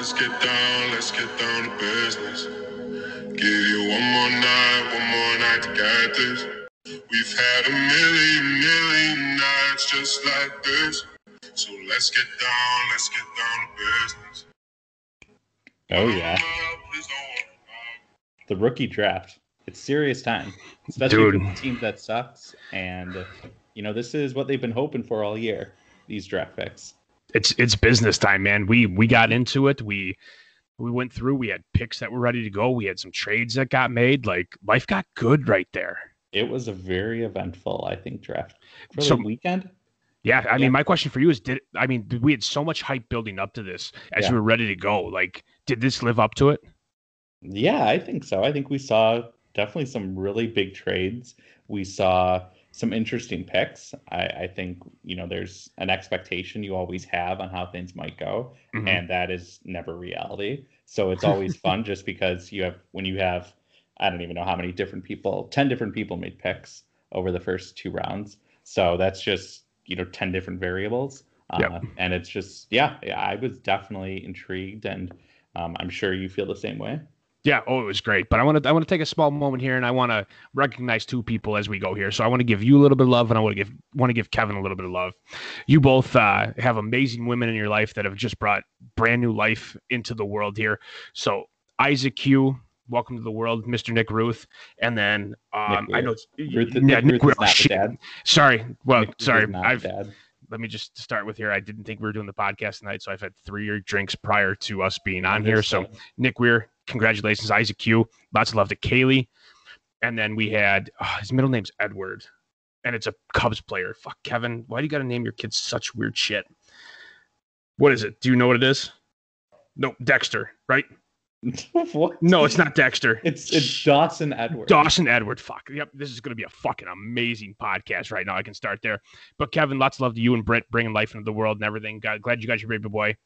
Let's get down, let's get down to business. Give you one more night, one more night to get this. We've had a million, million nights just like this. So let's get down, let's get down to business. Oh yeah, the rookie draft. It's serious time, especially Dude. for the team that sucks. And you know this is what they've been hoping for all year. These draft picks. It's it's business time, man. We we got into it. We we went through. We had picks that were ready to go. We had some trades that got made. Like life got good right there. It was a very eventful, I think, draft for the So- weekend. Yeah, I Yeah. mean, my question for you is: Did I mean we had so much hype building up to this as Yeah. we were ready to go? Like, did this live up to it? Yeah, I think so. I think we saw definitely some really big trades. We saw some interesting picks. I, I think you know there's an expectation you always have on how things might go, Mhm. and that is never reality. So it's always fun just because you have when you have I don't even know how many different people, ten different people made picks over the first two rounds. So that's just you know ten different variables. Yep. Uh, and it's just yeah, yeah, I was definitely intrigued, and um, I'm sure you feel the same way. Yeah, oh, it was great. But I want to I want to take a small moment here, and I want to recognize two people as we go here. So I want to give you a little bit of love, and I want to give want to give Kevin a little bit of love. You both uh, have amazing women in your life that have just brought brand new life into the world here. So Isaac Q, welcome to the world, Mr. Nick Ruth, and then um, Nick I know it's Ruth, yeah, Nick Nick Ruth Weir. is not the shit. dad. Sorry, well, Nick sorry, I've dad. Let me just start with here. I didn't think we were doing the podcast tonight, so I've had three drinks prior to us being on here. So. Nick Weir, congratulations, Isaac Q. Lots of love to Kaylee. And then we had oh, his middle name's Edward, and it's a Cubs player. Fuck Kevin. Why do you got to name your kids such weird shit? What is it? Do you know what it is? No, Dexter, right? what? No, it's not Dexter. It's it's Dawson Edwards. Dawson Edward. Fuck. Yep. This is going to be a fucking amazing podcast right now. I can start there. But Kevin, lots of love to you and Britt bringing life into the world and everything. God, glad you got your baby boy.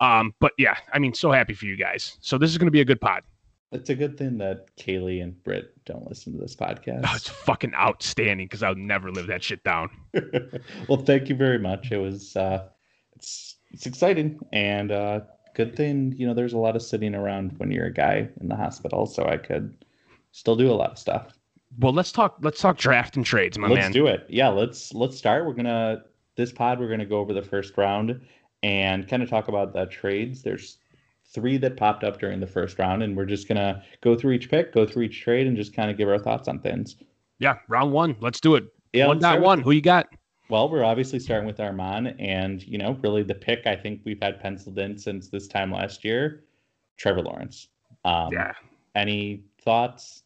Um, but yeah, I mean, so happy for you guys. So this is going to be a good pod. It's a good thing that Kaylee and Britt don't listen to this podcast. Oh, it's fucking outstanding because I'll never live that shit down. well, thank you very much. It was uh, it's it's exciting and uh, good thing you know there's a lot of sitting around when you're a guy in the hospital, so I could still do a lot of stuff. Well, let's talk. Let's talk draft and trades, my man. let's do it. Yeah, let's let's start. We're gonna this pod. We're gonna go over the first round and kind of talk about the trades. There's three that popped up during the first round, and we're just gonna go through each pick, go through each trade, and just kind of give our thoughts on things. Yeah, round one. Let's do it. Yeah, one let's dot one. Who you got? Well, we're obviously starting with Armand, and you know, really the pick I think we've had penciled in since this time last year, Trevor Lawrence. Um, Yeah. Any thoughts?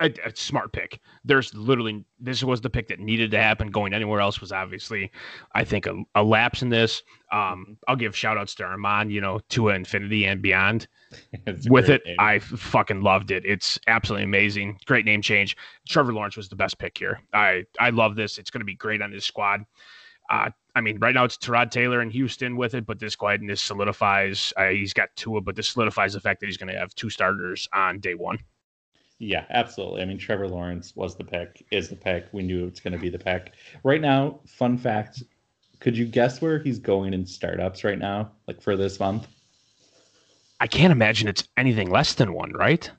A, a smart pick. There's literally this was the pick that needed to happen. Going anywhere else was obviously, I think, a, a lapse in this. Um, I'll give shout outs to Armand, you know, to infinity and beyond. With it, name. I fucking loved it. It's absolutely amazing. Great name change. Trevor Lawrence was the best pick here. I I love this. It's going to be great on his squad. Uh, I mean, right now it's Tyrod Taylor in Houston with it, but this go ahead and this solidifies. Uh, he's got Tua, but this solidifies the fact that he's going to have two starters on day one. Yeah, absolutely. I mean, Trevor Lawrence was the pick, is the pick. We knew it's going to be the pick. Right now, fun fact: could you guess where he's going in startups right now, like for this month? I can't imagine it's anything less than one, right?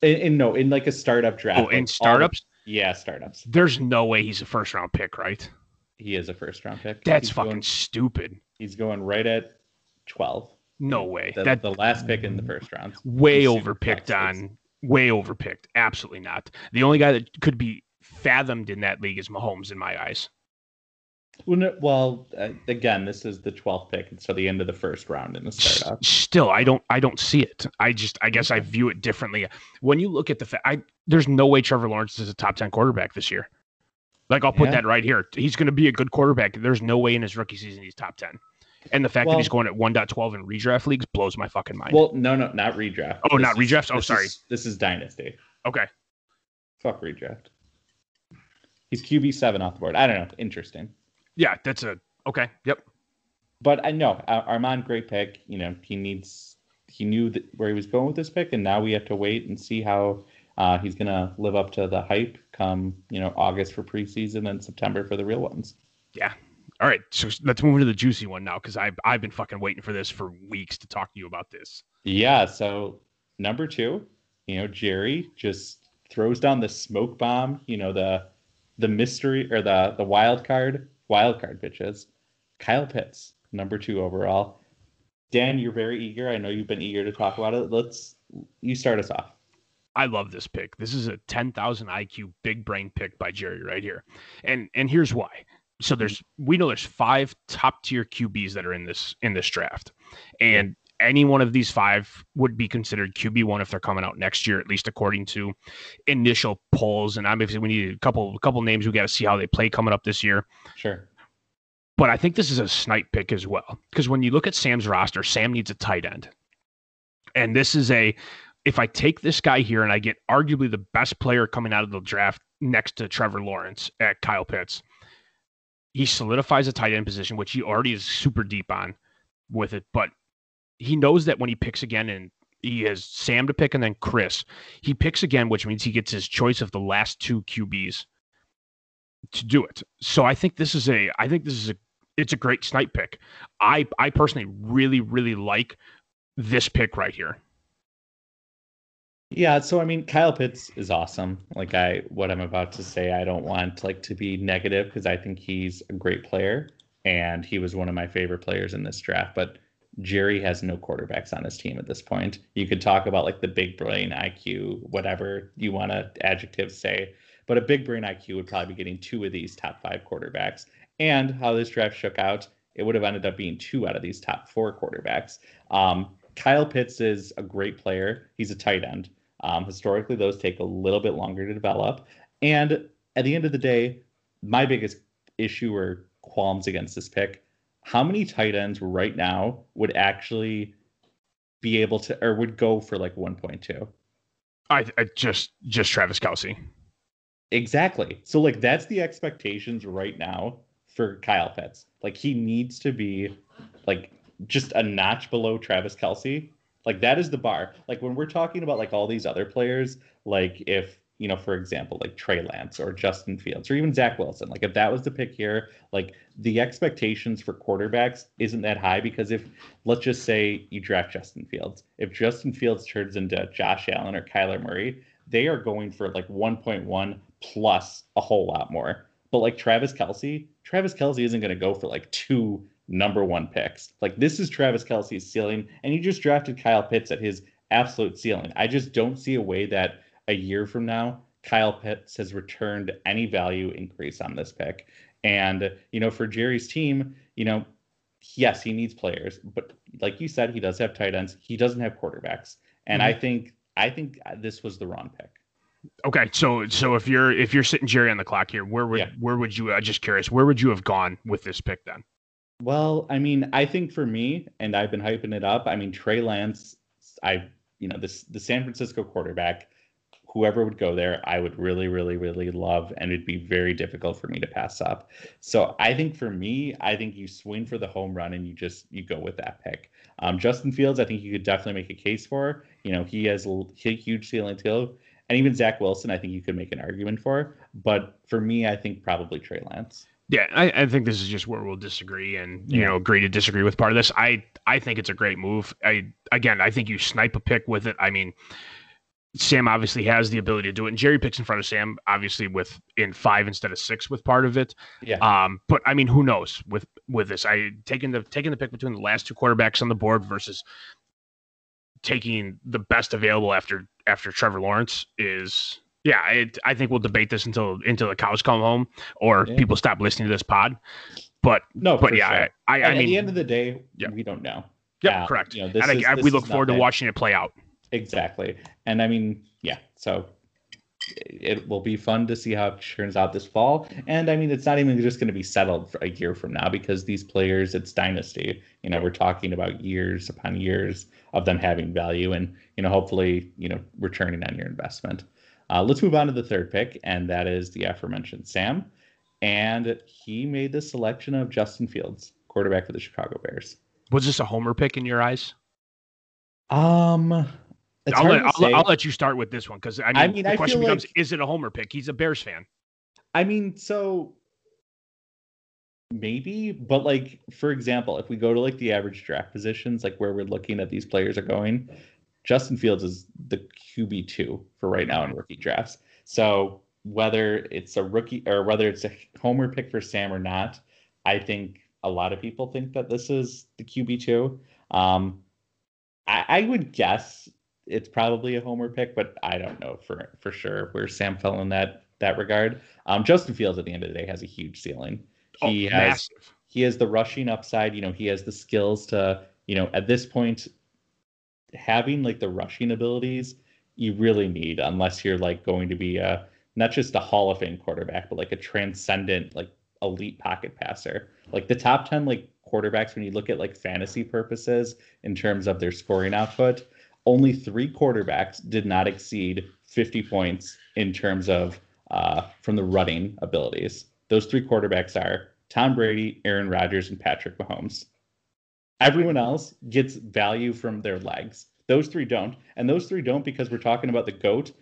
In, in no, in like a startup draft. Oh, like in all the- startups, yeah, startups. there's no way he's a first round pick, right? He is a first round pick. That's He's fucking Going, stupid. he's going right at twelve. No way. The, that the last pick in the first round. way overpicked on. Way overpicked. Absolutely not. The only guy that could be fathomed in that league is Mahomes in my eyes. Well, uh, again, this is the 12th pick, so the end of the first round in the startup. Still, I don't. I don't see it. I just. I guess I view it differently. When you look at the, fa- I there's no way Trevor Lawrence is a top ten quarterback this year. Like I'll put Yeah. that right here. He's going to be a good quarterback. There's no way in his rookie season he's top 10. And the fact Well- that he's going at 1.12 in redraft leagues blows my fucking mind. Well, no, no, not redraft. Oh, This not is- redraft? Oh, this sorry. is- this is dynasty. okay. Fuck redraft. He's QB seven off the board. I don't know. Interesting. Yeah, that's a okay. Yep. But I know Armand, great pick. You know, he needs. He knew that where he was going with this pick, and now we have to wait and see how uh, he's gonna live up to the hype. Come, you know, August for preseason and September for the real ones. Yeah. All right. So let's move into the juicy one now because I've I've been fucking waiting for this for weeks to talk to you about this. Yeah. So number two, you know, Jerry just throws down the smoke bomb. You know, the the mystery or the the wild card wild card pitches. Kyle Pitts, number two overall. Dan, you're very eager. I know you've been eager to talk about it. Let's you start us off. I love this pick. This is a 10,000 IQ big brain pick by Jerry right here. And and here's why. So there's we know there's five top tier QBs that are in this in this draft. And any one of these five would be considered QB1 if they're coming out next year at least according to initial polls and obviously we need a couple a couple names we got to see how they play coming up this year. Sure. But I think this is a snipe pick as well. Because when you look at Sam's roster, Sam needs a tight end. And this is a, if I take this guy here and I get arguably the best player coming out of the draft next to Trevor Lawrence at Kyle Pitts, he solidifies a tight end position, which he already is super deep on with it. But he knows that when he picks again and he has Sam to pick and then Chris, he picks again, which means he gets his choice of the last two QBs to do it. So I think this is a I think this is a it's a great snipe pick. I I personally really really like this pick right here. Yeah, so I mean, Kyle Pitts is awesome. Like I, what I'm about to say, I don't want like to be negative because I think he's a great player and he was one of my favorite players in this draft. But Jerry has no quarterbacks on his team at this point. You could talk about like the big brain IQ, whatever you want to adjective say, but a big brain IQ would probably be getting two of these top five quarterbacks. And how this draft shook out, it would have ended up being two out of these top four quarterbacks. Um, Kyle Pitts is a great player. He's a tight end. Um, historically, those take a little bit longer to develop. And at the end of the day, my biggest issue or qualms against this pick how many tight ends right now would actually be able to or would go for like 1.2? I, I just just Travis Kelce. Exactly. So like that's the expectations right now for Kyle Pitts. Like he needs to be like just a notch below Travis Kelce. Like that is the bar. Like when we're talking about like all these other players, like if you know, for example, like Trey Lance or Justin Fields or even Zach Wilson, like if that was the pick here, like the expectations for quarterbacks isn't that high because if let's just say you draft Justin Fields, if Justin Fields turns into Josh Allen or Kyler Murray, they are going for like 1.1 plus a whole lot more. But like Travis Kelce, Travis Kelce isn't going to go for like two number one picks. Like this is Travis Kelce's ceiling, and you just drafted Kyle Pitts at his absolute ceiling. I just don't see a way that a year from now Kyle Pitts has returned any value increase on this pick. And you know, for Jerry's team, you know, yes, he needs players, but like you said, he does have tight ends. He doesn't have quarterbacks, and I mm-hmm. think I think this was the wrong pick. Okay, so so if you're if you're sitting Jerry on the clock here, where would Yeah. where would you? I'm just curious, where would you have gone with this pick then? Well, I mean, I think for me, and I've been hyping it up. I mean, Trey Lance, I, you know, this the San Francisco quarterback, whoever would go there, I would really, really, really love, and it'd be very difficult for me to pass up. So I think for me, I think you swing for the home run and you just you go with that pick. Um, Justin Fields, I think you could definitely make a case for. You know, he has a huge ceiling too, and even Zach Wilson, I think you could make an argument for. But for me, I think probably Trey Lance. Yeah, I, I think this is just where we'll disagree and you Yeah. know agree to disagree with part of this. I I think it's a great move. I again I think you snipe a pick with it. I mean, Sam obviously has the ability to do it, and Jerry picks in front of Sam obviously with in five instead of six with part of it. Yeah. Um, but I mean, who knows with with this? I taking the taking the pick between the last two quarterbacks on the board versus taking the best available after after Trevor Lawrence is yeah. It, I think we'll debate this until until the cows come home or Yeah. people stop listening to this pod. But No, but yeah, sure. I I, I at mean the end of the day, Yeah. we don't know. yeah, uh, correct. you know, and I, is- I- we look forward to watching it play out. Exactly. And I mean, yeah. So it will be fun to see how it turns out this fall. And I mean, it's not even just going to be settled for a year from now because these players, it's dynasty. You know, we're talking about years upon years of them having value and, you know, hopefully, you know, returning on your investment. Uh, let's move on to the third pick, and that is the aforementioned Sam. And he made the selection of Justin Fields, quarterback for the Chicago Bears. Was this a homer pick in your eyes? Um, I'll let, I'll. I'll let you start with this one because I mean, I mean, the I question becomes: like- Is it a homer pick? He's a Bears fan. I mean, so maybe, but like for example, if we go to like the average draft positions, like where we're looking at these players are going, Justin Fields is the QB two for right now in rookie drafts. So whether it's a rookie or whether it's a homer pick for Sam or not, I think a lot of people think that this is the QB two. Um, I, I would guess it's probably a homer pick, but I don't know for for sure where Sam fell in that that regard. Um, Justin Fields at the end of the day has a huge ceiling. He oh, has massive. he has the rushing upside. You know, he has the skills to you know at this point having like the rushing abilities you really need unless you're like going to be a not just a Hall of Fame quarterback, but like a transcendent like elite pocket passer. Like the top 10 like quarterbacks when you look at like fantasy purposes in terms of their scoring output, only 3 quarterbacks did not exceed 50 points in terms of uh from the running abilities. Those 3 quarterbacks are Tom Brady, Aaron Rodgers and Patrick Mahomes. Everyone else gets value from their legs. Those three don't. And those three don't because we're talking about the GOAT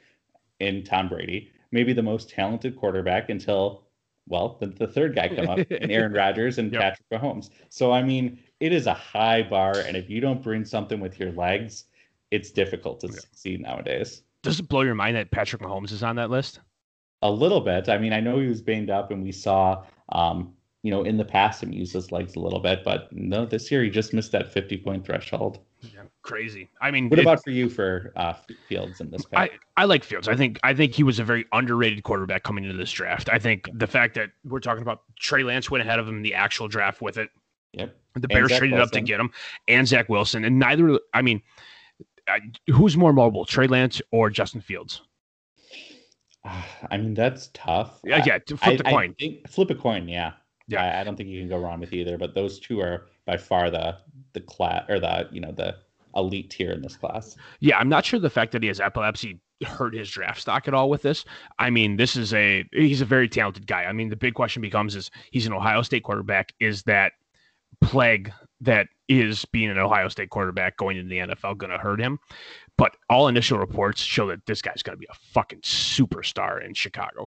in Tom Brady, maybe the most talented quarterback until, well, the, the third guy come up, and Aaron Rodgers and Yep. Patrick Mahomes. So, I mean, it is a high bar. And if you don't bring something with your legs, it's difficult to succeed nowadays. Does it blow your mind that Patrick Mahomes is on that list? A little bit. I mean, I know he was banged up, and we saw, um, you know, in the past him use his legs a little bit, but no, this year he just missed that 50 point threshold. Yeah, crazy. I mean, What it- about for you for uh, Fields in this pick? I, I like Fields. I think I think he was a very underrated quarterback coming into this draft. I think the fact that we're talking about Trey Lance went ahead of him in the actual draft with it. yep. The Bears traded up to get him, and Zach Wilson, and neither. I mean, who's more mobile, Trey Lance or Justin Fields? I mean, that's tough. Yeah, yeah. To flip the I- I coin. think- flip a coin, yeah. Yeah. I, I don't think you can go wrong with either, but those two are by far the the class or the you know the elite tier in this class. Yeah, I'm not sure the fact that he has epilepsy hurt his draft stock at all with this. I mean, this is a he's a very talented guy. I mean, the big question becomes is he's an Ohio State quarterback. Is that plague that is being an Ohio State quarterback going into the NFL going to hurt him? But all initial reports show that this guy's going to be a fucking superstar in Chicago.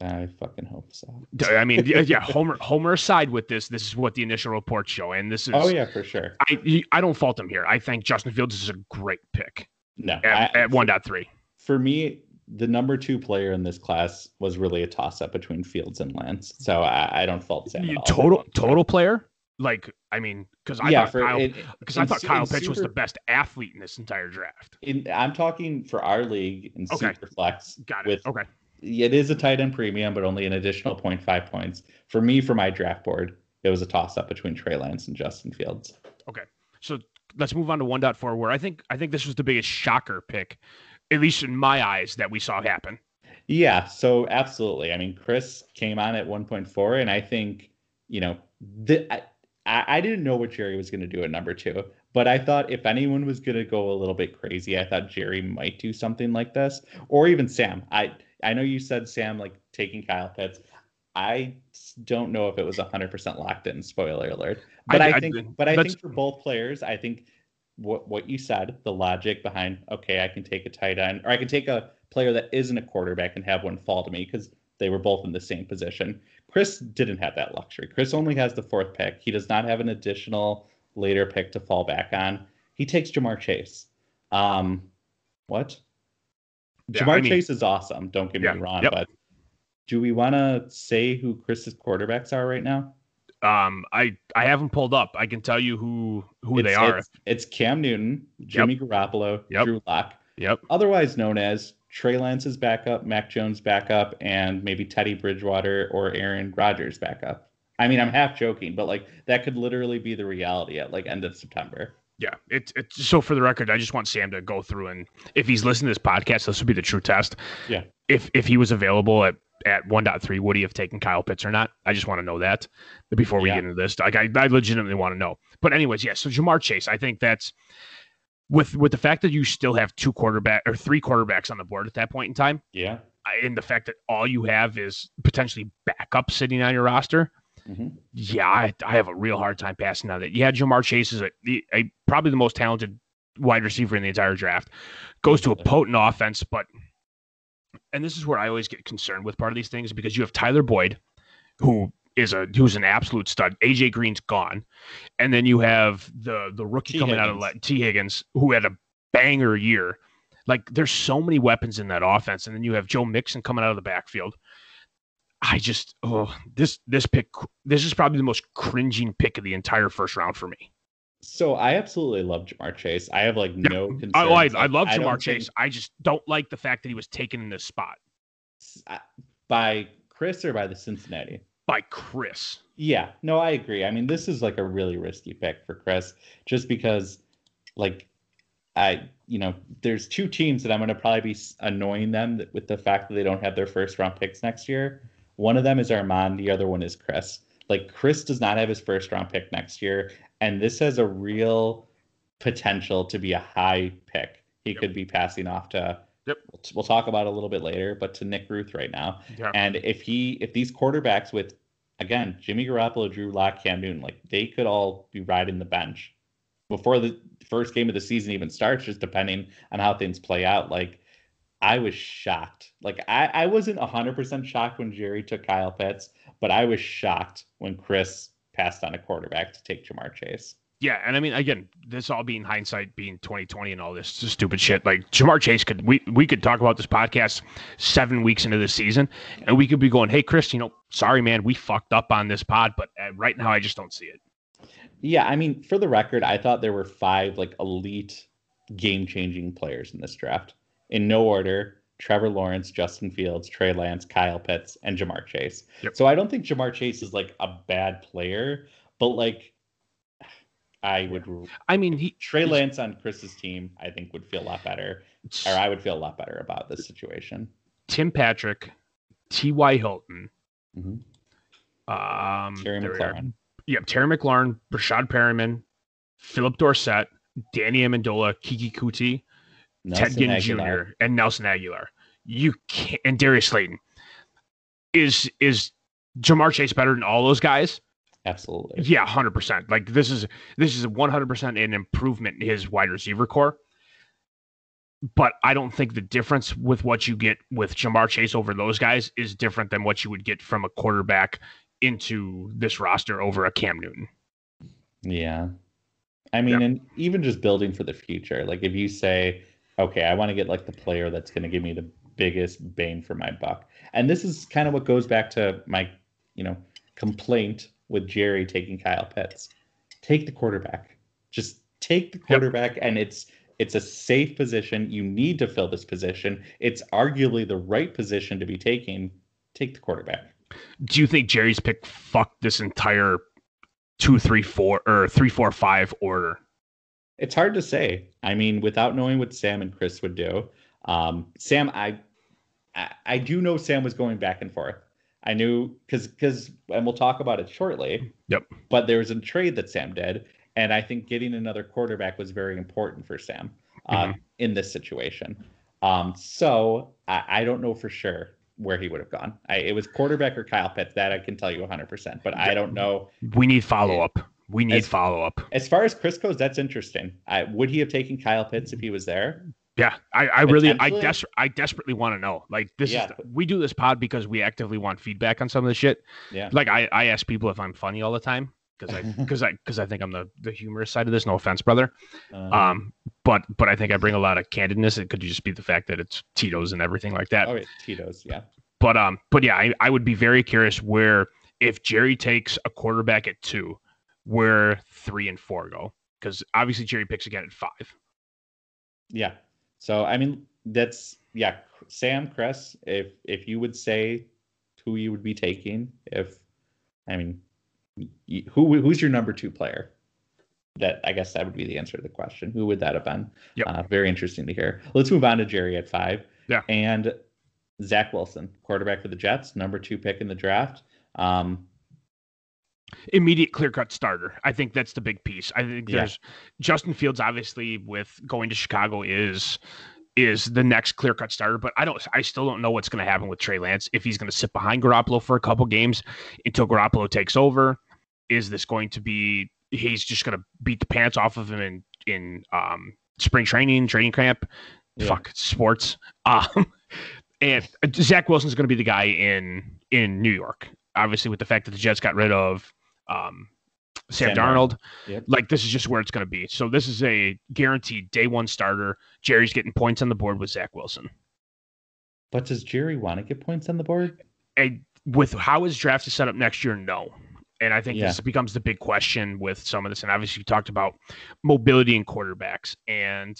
I fucking hope so. I mean, yeah, Homer Homer aside with this, this is what the initial reports show, and this is. Oh yeah, for sure. I I don't fault him here. I think Justin Fields is a great pick No, at, I- at one point three. for me, the number two player in this class was really a toss up between Fields and Lance. So I, I don't fault Sam. Total total player. Like I mean, because I yeah, thought Kyle, it- I thought Kyle Pitts was the best athlete in this entire draft. In, I'm talking for our league in Okay. Superflex. Got it. With okay. It is a tight end premium, but only an additional 0.5 points. For me, for my draft board, it was a toss up between Trey Lance and Justin Fields. Okay. So let's move on to 1.4 where I think I think this was the biggest shocker pick, at least in my eyes, that we saw happen. Yeah, so absolutely. I mean, Chris came on at 1.4, and I think, you know, the, I, I I didn't know what Jerry was going to do at number two, But I thought if anyone was going to go a little bit crazy, I thought Jerry might do something like this, or even Sam. I I know you said Sam like taking Kyle Pitts. I don't know if it was 100% locked in. Spoiler alert. But I, I- I- think, but I think for both players, I think what what you said, the logic behind, okay, I can take a tight end, or I can take a player that isn't a quarterback and have one fall to me because they were both in the same position. Chris didn't have that luxury. Chris only has the fourth pick. He does not have an additional later pick to fall back on. He takes Ja'Marr Chase. Um, what? Yeah, Ja'Marr I mean- Chase is awesome. Don't get Yeah, me wrong, yep. but do we want to say who Chris's quarterbacks are right now? Um, I I haven't pulled up. I can tell you who who they are. It's, it's Cam Newton, Jimmy Garoppolo, Yep. Drew Lock, Yep. otherwise known as Trey Lance's backup, Mac Jones backup, and maybe Teddy Bridgewater or Aaron Rodgers backup. I mean, I'm half joking, but like that could literally be the reality at like end of September. Yeah, it's it's so for the record, I just want Sam to go through and if he's listening to this podcast, this would be the true test. Yeah. If if he was available at at 1.3, would he have taken Kyle Pitts or not? I just want to know that before we Yeah. get into this. Like I, I legitimately want to know. But anyways, yeah. So Ja'Marr Chase, I think that's with with the fact that you still have two quarterback or three quarterbacks on the board at that point in time, Yeah. And the fact that all you have is potentially backup sitting on your roster. Mhm. Yeah, I, I have a real hard time passing on that. Yeah, Ja'Marr Chase is a, a probably the most talented wide receiver in the entire draft. Goes to a potent offense, but and this is where I always get concerned with part of these things because you have Tyler Boyd, who is a who's an absolute stud. AJ Green's gone, and then you have the the rookie T. coming out of Tee Higgins who had a banger year. Like there's so many weapons in that offense, and then you have Joe Mixon coming out of the backfield. I just oh this this pick this is probably the most cringing pick of the entire first round for me. So I absolutely love Ja'Marr Chase. I have like no oh, concerns. I, oh, I, I love Jamar think- Chase. I just don't like the fact that he was taken in this spot by Chris or by the Cincinnati. by Chris. Yeah, no, I agree. I mean, this is like a really risky pick for Chris, just because, like, I, you know, there's two teams that I'm going to probably be annoying them with the fact that they don't have their first round picks next year. One of them is Armand, the other one is Chris. Like, Chris does not have his first round pick next year, and this has a real potential to be a high pick. He Yep. could be passing off to. Yep. We'll, talk about it a little bit later, but to Nick Ruth right now. Yeah. And if he, if these quarterbacks with, again, Jimmy Garoppolo, Drew Lock, Cam Newton, like they could all be riding the bench before the first game of the season even starts, just depending on how things play out. Like I was shocked. Like I, I wasn't hundred percent shocked when Jerry took Kyle Pitts, but I was shocked when Chris passed on a quarterback to take Ja'Marr Chase. Yeah, and I mean, again, this all being hindsight, being 2020, and all this stupid shit. Like Ja'Marr Chase could we we could talk about this podcast seven weeks into the season, and we could be going, "Hey, Chris, you know, sorry, man, we fucked up on this pod, but uh, right now I just don't see it." Yeah, I mean, for the record, I thought there were five like elite game changing players in this draft. In no order. Trevor Lawrence, Justin Fields, Trey Lance, Kyle Pitts, and Ja'Marr Chase. Yep. So I don't think Ja'Marr Chase is like a bad player, but like I would I mean, he Trey Lance on Chris's team, I think would feel a lot better. Or I would feel a lot better about this situation. Tim Patrick, T.Y. Hilton, Mhm. um, Terry there we are. McLaurin. Yeah, Terry McLaurin, Breshad Perriman, Phillip Dorsett, Danny Amendola, Keke Coutee, Ted Ginn Agholor. Jr. and Nelson Agholor. You can't and Darius Slayton. Is is Ja'Marr Chase better than all those guys? Absolutely. Yeah, hundred percent. Like this is this is one hundred percent an improvement in his wide receiver core. But I don't think the difference with what you get with Ja'Marr Chase over those guys is different than what you would get from a quarterback into this roster over a Cam Newton. Yeah. I mean, and even just building for the future. Like if you say, okay, I want to get like the player that's going to give me the biggest bang for my buck. And this is kind of what goes back to my, you know, complaint with Jerry taking Kyle Pitts. Take the quarterback. Just take the quarterback and it's it's a safe position. You need to fill this position. It's arguably the right position to be taking. Take the quarterback. Do you think Jerry's pick fucked this entire two, three, four, or three, four, five order? It's hard to say. I mean, without knowing what Sam and Chris would do, um, Sam, I, I, I do know Sam was going back and forth. I knew because because, and we'll talk about it shortly. Yep. But there was a trade that Sam did, and I think getting another quarterback was very important for Sam uh, Mhm. in this situation. Um, so I, I don't know for sure where he would have gone. I, it was quarterback or Kyle Pitts. That I can tell you 100%. But I don't know. We need follow up. We need As- follow up. As far as Chris goes, that's interesting. I, would he have taken Kyle Pitts if he was there? Yeah, I, I really, I des- I desperately want to know. Like this Yeah. is, we do this pod because we actively want feedback on some of the shit. Yeah. Like I, I ask people if I'm funny all the time because I, because I, because I think I'm the the humorous side of this. No offense, brother. Uh, Um, but but I think I bring a lot of candidness. It could just be the fact that it's Tito's and everything like that. oh, wait, Tito's. Yeah. But um, but yeah, I, I would be very curious where if Jerry takes a quarterback at two, where three and four go. Because obviously Jerry picks again at five. Yeah. So I mean, that's yeah. Sam Kress, if if you would say who you would be taking, if I mean, who who's your number two player? That I guess that would be the answer to the question. Who would that have been? Yep. Uh, very interesting to hear. Let's move on to Jerry at five. Yeah. And Zach Wilson, quarterback for the Jets, number two pick in the draft. Um, immediate clear cut starter. I think that's the big piece. I think Yeah. there's Justin Fields obviously with going to Chicago is is the next clear cut starter, but I don't I still don't know what's going to happen with Trey Lance if he's going to sit behind Garoppolo for a couple games until Garoppolo takes over. Is this going to be he's just going to beat the pants off of him in in um spring training, training camp, Yeah. fuck sports. Um and Zach Wilson's going to be the guy in in New York. Obviously, with the fact that the Jets got rid of um, Sam, Sam Darnold. Yep. like this is just where it's going to be. So this is a guaranteed day one starter. Jerry's getting points on the board with Zach Wilson. but does Jerry want to get points on the board? And with how his draft is set up next year, no. And I think Yeah. this becomes the big question with some of this. And obviously, you talked about mobility and quarterbacks. And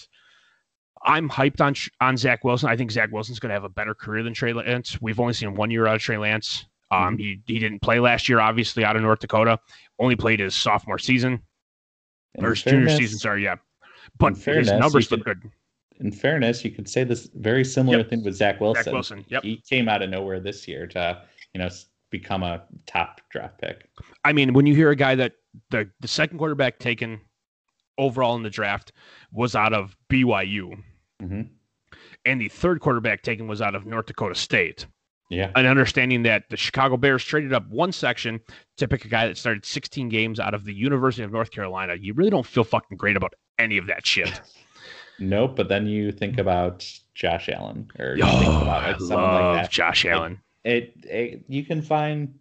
I'm hyped on on Zach Wilson. I think Zach Wilson's going to have a better career than Trey Lance. We've only seen one year out of Trey Lance. Um, he he didn't play last year, obviously, out of North Dakota. Only played his sophomore season In or his junior season. Sorry, yeah. But his fairness, you numbers could- look good. in fairness, you could say this very similar Yep. thing with Zach Wilson. Zach Wilson. Yep. He came out of nowhere this year to, you know, become a top draft pick. I mean, when you hear a guy that the the second quarterback taken overall in the draft was out of BYU, hmm and the third quarterback taken was out of North Dakota State, Yeah. and understanding that the Chicago Bears traded up one section to pick a guy that started 16 games out of the University of North Carolina, you really don't feel fucking great about any of that shit. Nope. But then you think about Josh Allen or you Oh, think about like someone love like that. Josh Allen. It, it you can find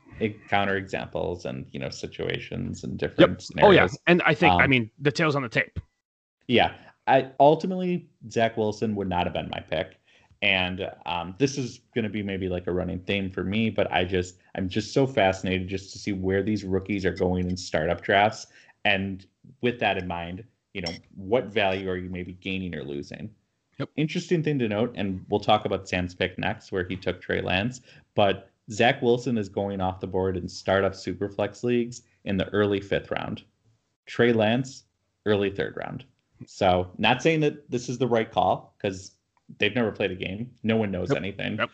counter examples and you know situations and different Yep. Oh scenarios. yeah, and I think I Um, mean the tail's on the tape. Yeah, I ultimately Zach Wilson would not have been my pick, and um, this is going to be maybe like a running theme for me. But I just I'm just so fascinated just to see where these rookies are going in startup drafts, and with that in mind, you know what value are you maybe gaining or losing? Yep. Interesting thing to note, and we'll talk about Sam's pick next, where he took Trey Lance, but Zach Wilson is going off the board in startup superflex leagues in the early fifth round. Trey Lance, early third round. So, not saying that this is the right call because they've never played a game. No one knows Yep. anything. Yep.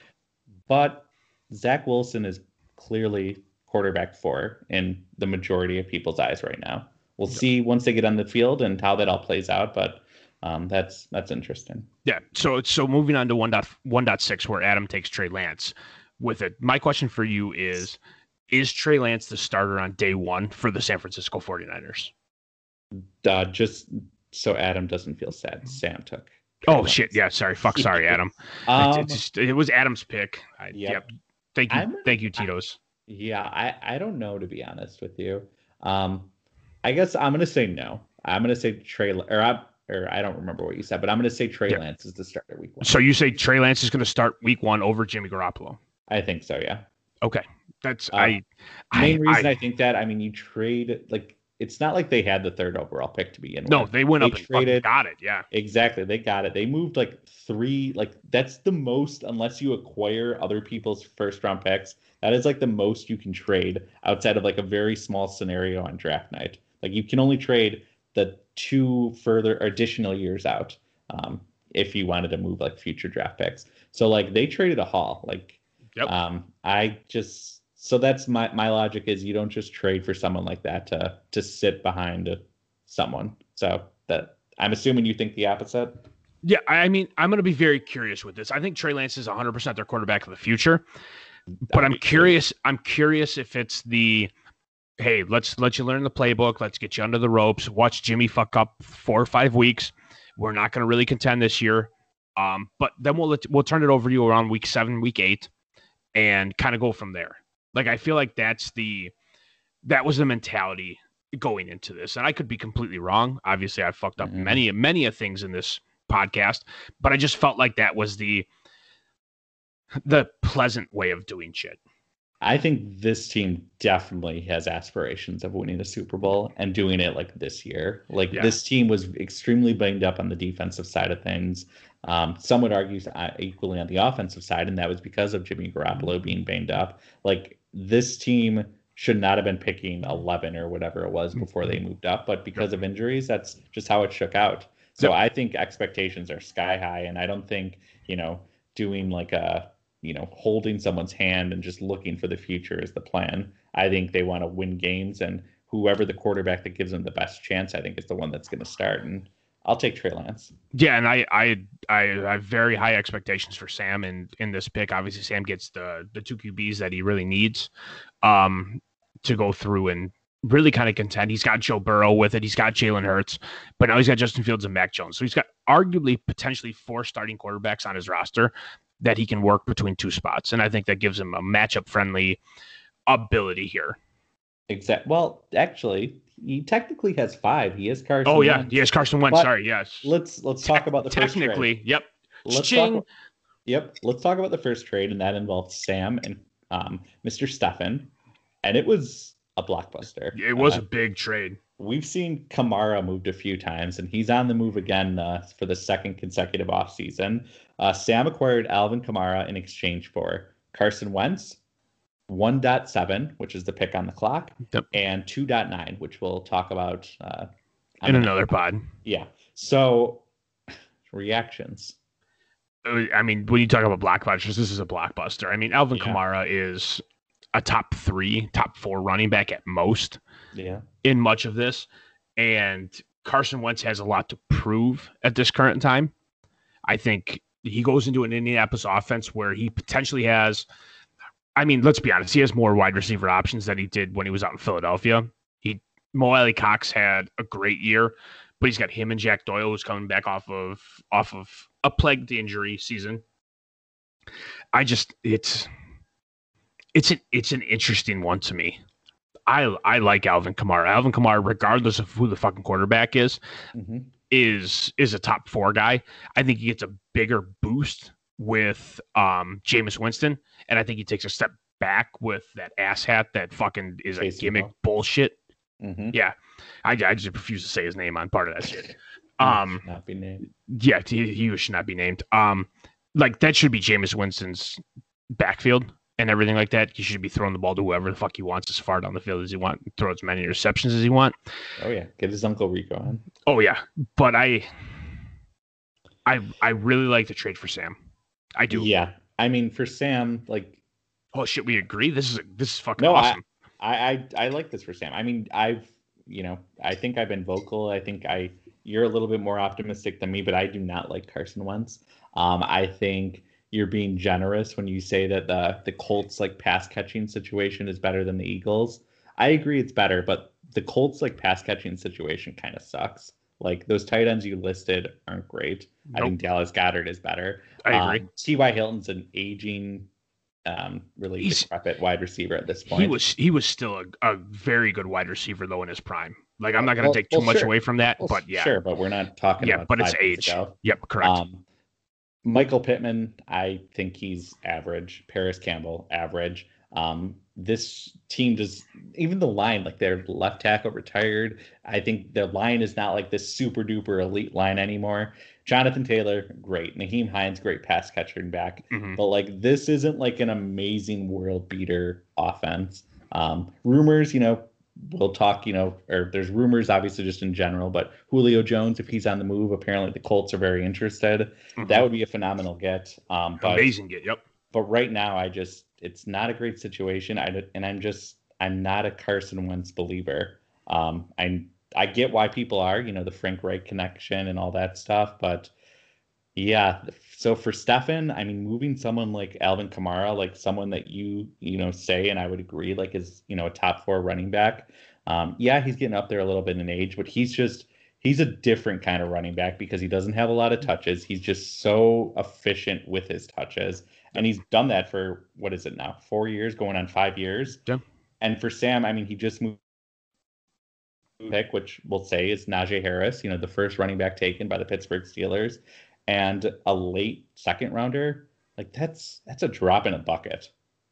But Zach Wilson is clearly quarterback four in the majority of people's eyes right now. We'll see once they get on the field and how that all plays out. But um, that's that's interesting. Yeah. So so moving on to one dot one dot six where Adam takes Trey Lance. With it, my question for you is is Trey Lance the starter on day one for the San Francisco 49ers? Uh, just so Adam doesn't feel sad, Sam took. Oh shit. Yeah, sorry. Fuck sorry, Adam. Um, it's just- it was Adam's pick. I, Yep. Yep. Thank you. I'm- Thank you, Tito's. Yeah, I, I don't know to be honest with you. Um, I guess I'm gonna say no. I'm gonna say Trey or I or I don't remember what you said, but I'm gonna say Trey Yeah. Lance is the starter week one. So you say Trey Lance is going to start week one over Jimmy Garoppolo? I think so. Yeah. Okay. That's Uh, I. Main I, reason I, I, think that I mean you trade like it's not like they had the third overall pick to begin no, with. No, they went they up traded- got it. Yeah. Exactly. They got it. They moved like three, like that's the most, unless you acquire other people's first round picks, that is like the most you can trade outside of like a very small scenario on draft night. Like you can only trade the two further additional years out um, if you wanted to move like future draft picks. So like they traded a haul. Like Yep. um, I just so that's my my logic is you don't just trade for someone like that to to sit behind someone. So that I'm assuming you think the opposite. Yeah, I mean, I'm going to be very curious with this. I think Trey Lance is 100% their quarterback of the future. But I'm curious. I'm curious if it's the hey, let's let you learn the playbook. Let's get you under the ropes. Watch Jimmy fuck up four or five weeks. We're not going to really contend this year. Um, but then we'll let, we'll turn it over to you around week seven, week eight, and kind of go from there. Like I feel like that's the that was the mentality going into this, and I could be completely wrong. Obviously, I fucked up Mhm. many many of things in this podcast, but I just felt like that was the the pleasant way of doing shit. I think this team definitely has aspirations of winning a Super Bowl and doing it like this year. Like Yeah. this team was extremely banged up on the defensive side of things. Um, some would argue uh, equally on the offensive side, and that was because of Jimmy Garoppolo being banged up. Like this team should not have been picking 11 or whatever it was mm-hmm. before they moved up, but because of injuries, that's just how it shook out. So Yep. I think expectations are sky high, and I don't think you know doing like a you know holding someone's hand and just looking for the future is the plan. I think they want to win games, and whoever the quarterback that gives them the best chance, I think, is the one that's going to start. And I'll take Trey Lance. Yeah, and I I I have very high expectations for Sam in in this pick. Obviously, Sam gets the the two QBs that he really needs um to go through and really kind of contend. He's got Joe Burrow with it. He's got Jalen Hurts, but now he's got Justin Fields and Mac Jones. So he's got arguably potentially four starting quarterbacks on his roster that he can work between two spots, and I think that gives him a matchup friendly ability here. Exact. Well, actually, he technically has five. He is Carson. Oh yeah, Wentz. yes, Carson Wentz. But Sorry, yes. Let's let's talk about the first trade. Technically, yep. Let's Ching. talk, yep. Let's talk about the first trade, and that involved Sam and um, Mr. Steffen, and it was a blockbuster. It was Uh, a big trade. we've seen Kamara moved a few times, and he's on the move again uh, for the second consecutive offseason. Uh, Sam acquired Alvin Kamara in exchange for Carson Wentz, 1.7, which is the pick on the clock, Yep. and 2.9, which we'll talk about uh, in another pod. Yeah. So, reactions. Uh, I mean, when you talk about blockbusters, this is a blockbuster. I mean, Alvin Yeah. Kamara is a top three, top four running back at most Yeah. in much of this. And Carson Wentz has a lot to prove at this current time. I think he goes into an Indianapolis offense where he potentially has, I mean, let's be honest, he has more wide receiver options than he did when he was out in Philadelphia. He Mo Alie-Cox had a great year, but he's got him and Jack Doyle who's coming back off of off of a plagued injury season. I just it's it's an it's an interesting one to me. I I like Alvin Kamara. Alvin Kamara, regardless of who the fucking quarterback is, hmm is is a top four guy. I think he gets a bigger boost with um Jameis Winston, and I think he takes a step back with that asshat that fucking is a gimmick bullshit. hmm Yeah, I, I just refuse to say his name on part of that shit. Um, not be named. yeah, he, he should not be named. Um, like that should be Jameis Winston's backfield and everything like that. He should be throwing the ball to whoever the fuck he wants as far down the field as he want, throw as many interceptions as he want. Oh yeah, get his uncle Rico on. Oh yeah, but I, I, I really like the trade for Sam. I do. Yeah, I mean for Sam, like Oh shit, we agree. This is this is fucking No, awesome. I, I I like this for Sam. I mean, I've you know, I think I've been vocal. I think I you're a little bit more optimistic than me, but I do not like Carson Wentz. Um, I think you're being generous when you say that the the Colts like pass catching situation is better than the Eagles. I agree it's better, but the Colts like pass catching situation kind of sucks. Like those tight ends you listed aren't great. I think Dallas Goedert is better. I agree. Um, T.Y. Hilton's an aging, um, really He's- decrepit wide receiver at this point. he was he was still a, a very good wide receiver though in his prime. Like I'm not gonna Well- take too well, much sure. away from that, Well, but yeah, sure, but we're not talking yeah, about but it's age. ago. Yep, correct. Um, Michael Pittman, I think he's average. Parris Campbell, average. Um, this team does even the line, like their left tackle retired. I think the line is not like this super duper elite line anymore. Jonathan Taylor, great. Nyheim Hines, great pass catcher and back. Mhm. But like this isn't like an amazing world beater offense. Um, rumors, you know, we'll talk, you know, or there's rumors obviously just in general, but Julio Jones, if he's on the move, apparently the Colts are very interested. Mhm. That would be a phenomenal get. Um, but amazing get. Yep. but right now, I just it's not a great situation. I and I'm just I'm not a Carson Wentz believer. Um, I I get why people are, you know, the Frank Reich connection and all that stuff, but yeah. So for Stefan, I mean, moving someone like Alvin Kamara, like someone that you you know say, and I would agree, like is you know a top four running back. Um, yeah, he's getting up there a little bit in age, but he's just he's a different kind of running back because he doesn't have a lot of touches. He's just so efficient with his touches, and he's done that for what is it now? Four years, going on five years. Yeah. And for Sam, I mean, he just moved pick, which we'll say is Najee Harris, you know, the first running back taken by the Pittsburgh Steelers, and a late second rounder. Like that's that's a drop in a bucket.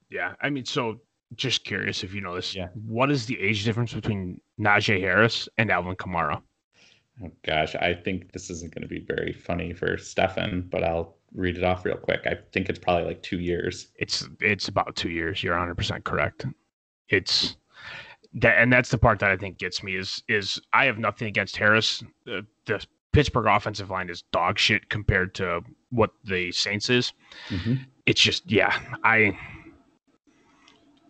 Yeah, I mean, so just curious if you know this. Yeah. What is the age difference between Najee Harris and Alvin Kamara? Oh gosh, I think this isn't going to be very funny for Stefan, but I'll read it off real quick. I think it's probably like two years. It's it's about two years. You're 100 percent correct. It's that, and that's the part that I think gets me is is I have nothing against Harris. The, the Pittsburgh offensive line is dog shit compared to what the Saints is. Mm-hmm. It's just yeah, I.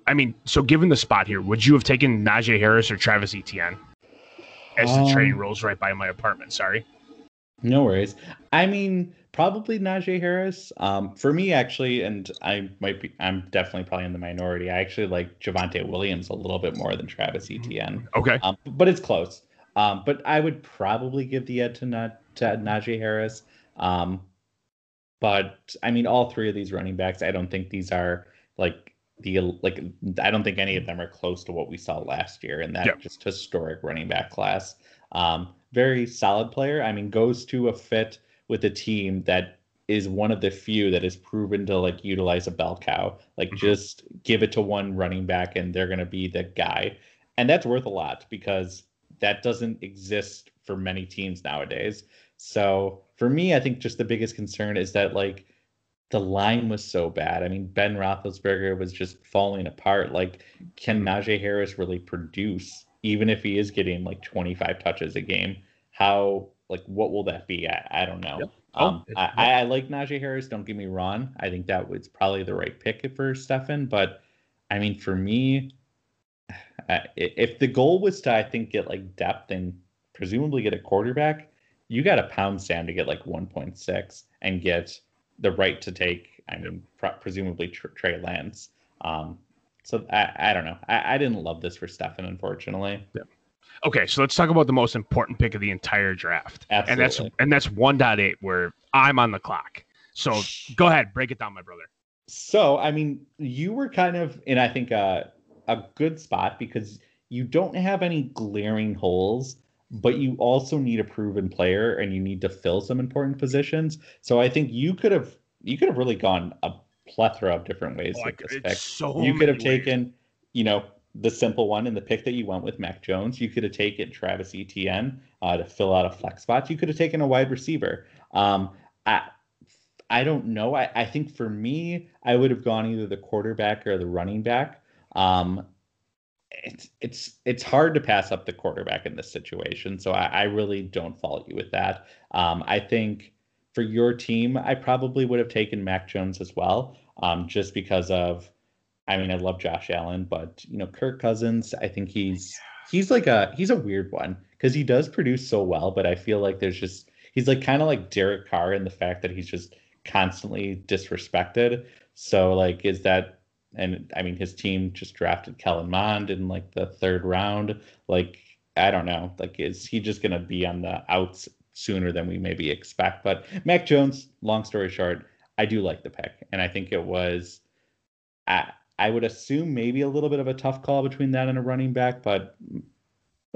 I mean, so given the spot here, would you have taken Najee Harris or Travis Etienne as the Um, train rolls right by my apartment? Sorry. No worries. I mean, probably Najee Harris. Um, for me, actually, and I might be, I'm definitely probably in the minority. I actually like Javonte Williams a little bit more than Travis Etienne. Okay. Um, but it's close. Um, but I would probably give the edge to, Na- to Najee Harris. Um, but I mean, all three of these running backs, I don't think these are like the like. I don't think any of them are close to what we saw last year in that Yeah. just historic running back class. Um, very solid player. I mean, goes to a fit with a team that is one of the few that is proven to like utilize a bell cow. Like, mm-hmm. just give it to one running back and they're going to be the guy. And that's worth a lot because that doesn't exist for many teams nowadays. So for me, I think just the biggest concern is that like the line was so bad. I mean, Ben Roethlisberger was just falling apart. Like, can mm-hmm. Najee Harris really produce, even if he is getting like 25 touches a game? How like what will that be? I, I don't know. Yep. Oh, Um, it- I, I I like Najee Harris. Don't get me wrong. I think that was probably the right pick for Stefan. But I mean, for me, if the goal was to, I think, get like depth and presumably get a quarterback, you got to pound Sam to get like 1.6 and get the right to take, I mean, pre- presumably tr- Trey Lance. Um, so I, I don't know. I, I didn't love this for Stefan, unfortunately. Okay, so let's talk about the most important pick of the entire draft. And that's and that's 1.8 where I'm on the clock. So go ahead, break it down, my brother. So, I mean, you were kind of in, I think, a, a good spot because you don't have any glaring holes, but you also need a proven player and you need to fill some important positions. So, I think you could have you could have really gone a plethora of different ways Oh, with this pick. so you could have ways. taken, you know, the simple one in the pick that you went with Mac Jones. You could have taken Travis Etienne uh, to fill out a flex spot. You could have taken a wide receiver. Um, I, I don't know. I, I think for me, I would have gone either the quarterback or the running back. Um, it's it's it's hard to pass up the quarterback in this situation. So I, I really don't fault you with that. Um, I think for your team, I probably would have taken Mac Jones as well, um, just because of. I mean, I love Josh Allen, but you know, Kirk Cousins. I think he's he's like a he's a weird one because he does produce so well, but I feel like there's just he's like kind of like Derek Carr in the fact that he's just constantly disrespected. So like, is that and I mean his team just drafted Kellen Mond in like the third round. Like I don't know, like is he just gonna be on the outs sooner than we maybe expect? But Mac Jones, long story short, I do like the pick, and I think it was. I I would assume maybe a little bit of a tough call between that and a running back, but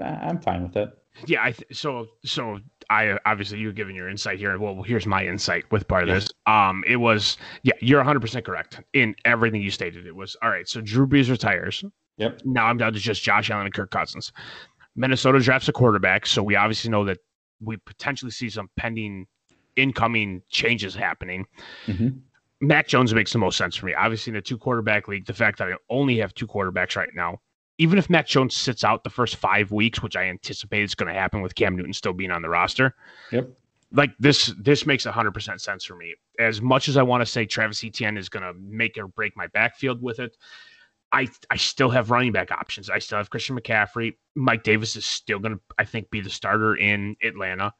I'm fine with it. Yeah, I th- so so I obviously you're giving your insight here. Well, here's my insight with part of Yeah. this. Um, it was yeah, you're 100 percent correct in everything you stated. It was all right. So Drew Brees retires. Yep. Now I'm down to just Josh Allen and Kirk Cousins. Minnesota drafts a quarterback, so we obviously know that we potentially see some pending incoming changes happening. Mhm. Mac Jones makes the most sense for me. Obviously, in a two quarterback league, the fact that I only have two quarterbacks right now, even if Mac Jones sits out the first five weeks, which I anticipate is going to happen with Cam Newton still being on the roster, Yep. like this, this makes hundred percent sense for me. As much as I want to say Travis Etienne is going to make or break my backfield with it, I I still have running back options. I still have Christian McCaffrey. Mike Davis is still going to, I think, be the starter in Atlanta.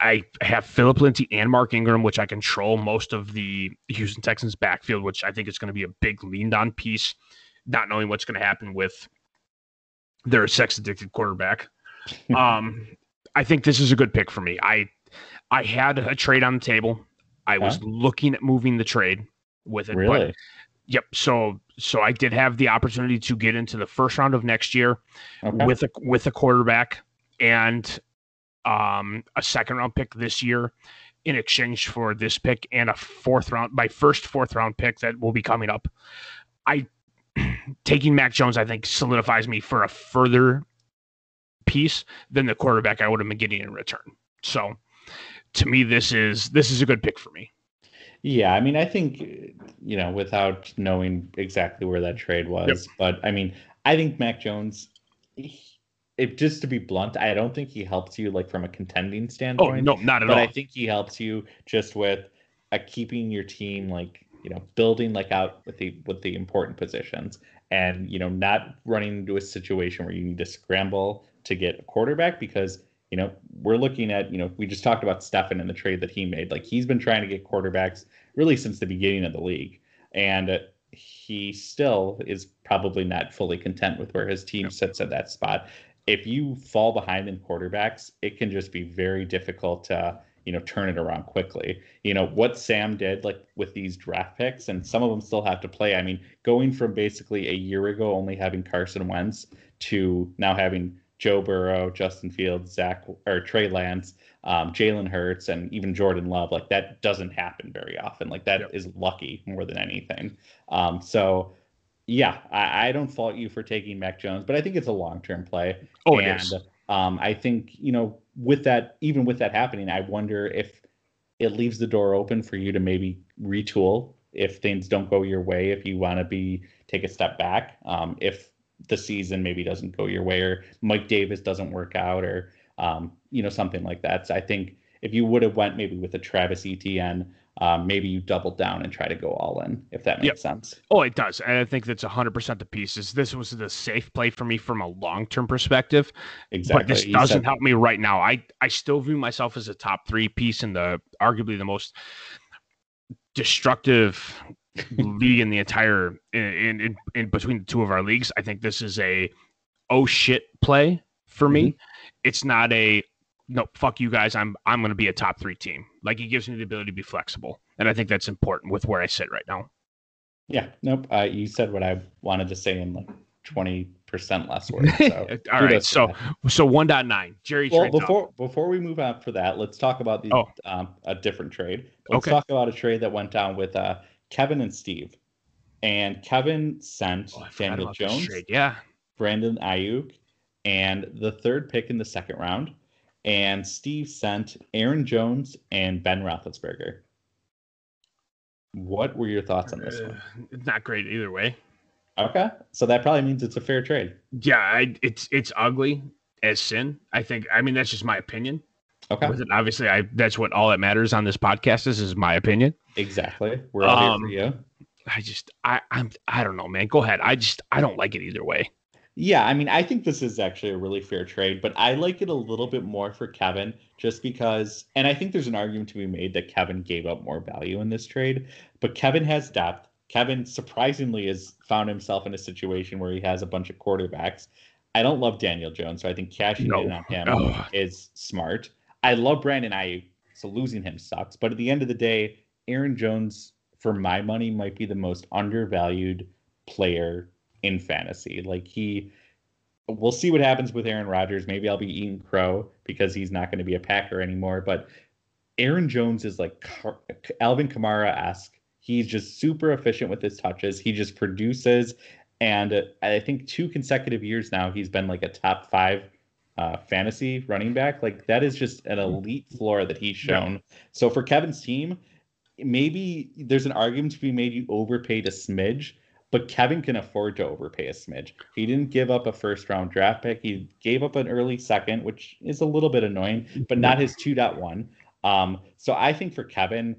I have Phillip Lindsay and Mark Ingram, which I control most of the Houston Texans backfield, which I think is going to be a big leaned on piece, not knowing what's going to happen with their sex addicted quarterback. um, I think this is a good pick for me. I I had a trade on the table. I was huh? looking at moving the trade with it. Really? But, yep. So so I did have the opportunity to get into the first round of next year okay. with a with a quarterback and um, a second round pick this year in exchange for this pick and a fourth round, my first fourth round pick that will be coming up. I taking Mac Jones, I think, solidifies me for a further piece than the quarterback I would have been getting in return. So to me, this is this is a good pick for me. Yeah, I mean, I think you know, without knowing exactly where that trade was, yep. but I mean, I think Mac Jones. If just to be blunt, I don't think he helps you like from a contending standpoint. Oh no, not at but all. But I think he helps you just with a keeping your team like you know building like out with the with the important positions and you know not running into a situation where you need to scramble to get a quarterback because you know, we're looking at, you know, we just talked about Stefan and the trade that he made. Like he's been trying to get quarterbacks really since the beginning of the league. And he still is probably not fully content with where his team sits at that spot. If you fall behind in quarterbacks, it can just be very difficult to, you know, turn it around quickly. You know, what Sam did like with these draft picks, and some of them still have to play. I mean, going from basically a year ago only having Carson Wentz to now having Joe Burrow, Justin Fields, Zach or Trey Lance, um, Jalen Hurts, and even Jordan Love. Like that doesn't happen very often. Like that yep. is lucky more than anything. Um, so yeah, I, I, don't fault you for taking Mac Jones, but I think it's a long term play. Oh, and, it is. Um, I think you know with that, even with that happening, I wonder if it leaves the door open for you to maybe retool if things don't go your way. If you want to be take a step back, um, if the season maybe doesn't go your way or Mike Davis doesn't work out or um, you know something like that. So I think if you would have went maybe with a Travis Etienne, um, maybe you double down and try to go all in if that makes yep. sense. Oh, it does, and I think that's hundred percent the pieces. This was the safe play for me from a long term perspective. Exactly, but this doesn't said- help me right now. I I still view myself as a top three piece in the arguably the most destructive league in the entire in, in in between the two of our leagues. I think this is a oh shit play for me. Mm-hmm. It's not a no fuck you guys. I'm I'm going to be a top three team. Like it gives me the ability to be flexible, and I think that's important with where I sit right now. Yeah, nope. Uh, you said what I wanted to say in like twenty percent less words. So All right, so so one point nine. Jerry. Well, before up. before we move on for that, let's talk about the oh. um, a different trade. Let's okay. talk about a trade that went down with uh, Kevin and Steve. And Kevin sent oh, Daniel Jones, yeah, Brandon Aiyuk, and the third pick in the second round. And Steve sent Aaron Jones and Ben Roethlisberger. What were your thoughts on this one? Uh, not great either way. Okay, so that probably means it's a fair trade. Yeah, I, it's it's ugly as sin. I think. I mean, that's just my opinion. Okay. With it, obviously, I that's what all that matters on this podcast is is my opinion. Exactly. We're all um, here for you. I just I I'm I don't know, man. Go ahead. I just I don't like it either way. Yeah, I mean, I think this is actually a really fair trade, but I like it a little bit more for Kevin just because, and I think there's an argument to be made that Kevin gave up more value in this trade, but Kevin has depth. Kevin surprisingly has found himself in a situation where he has a bunch of quarterbacks. I don't love Daniel Jones, so I think cashing no. in on him oh. is smart. I love Brandon Aiyuk, so losing him sucks. But at the end of the day, Aaron Jones, for my money, might be the most undervalued player in fantasy. Like he, we'll see what happens with Aaron Rodgers. Maybe I'll be eating crow because he's not going to be a Packer anymore. But Aaron Jones is like Alvin Kamara esque. He's just super efficient with his touches. He just produces. And I think two consecutive years now, he's been like a top five uh, fantasy running back. Like that is just an mm-hmm. elite floor that he's shown. Yeah. So for Kevin's team, maybe there's an argument to be made you overpaid a smidge, but Kevin can afford to overpay a smidge. He didn't give up a first round draft pick. He gave up an early second, which is a little bit annoying, but not his 2.1. Um, so I think for Kevin,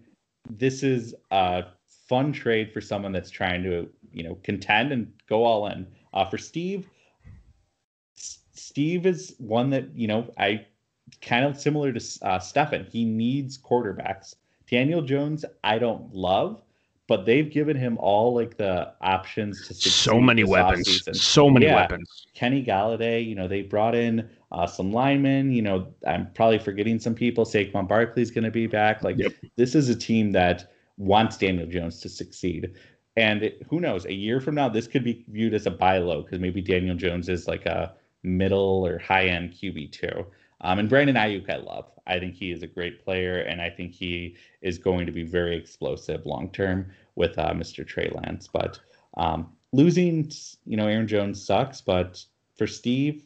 this is a fun trade for someone that's trying to you know contend and go all in. Uh, for Steve, S- Steve is one that you know I kind of similar to uh, Stefan. He needs quarterbacks. Daniel Jones, I don't love, but they've given him all like the options to succeed So many weapons. offseason. So many Yeah. weapons. Kenny Golladay, you know, they brought in uh, some linemen. You know, I'm probably forgetting some people. Saquon Barkley's going to be back. Like, Yep. this is a team that wants Daniel Jones to succeed. And it- who knows, a year from now, this could be viewed as a buy low because maybe Daniel Jones is like a middle or high end QB2. Um, and Brandon Aiyuk, I love. I think he is a great player, and I think he is going to be very explosive long term with uh, Mr. Trey Lance. But um, losing, you know, Aaron Jones sucks, but for Steve,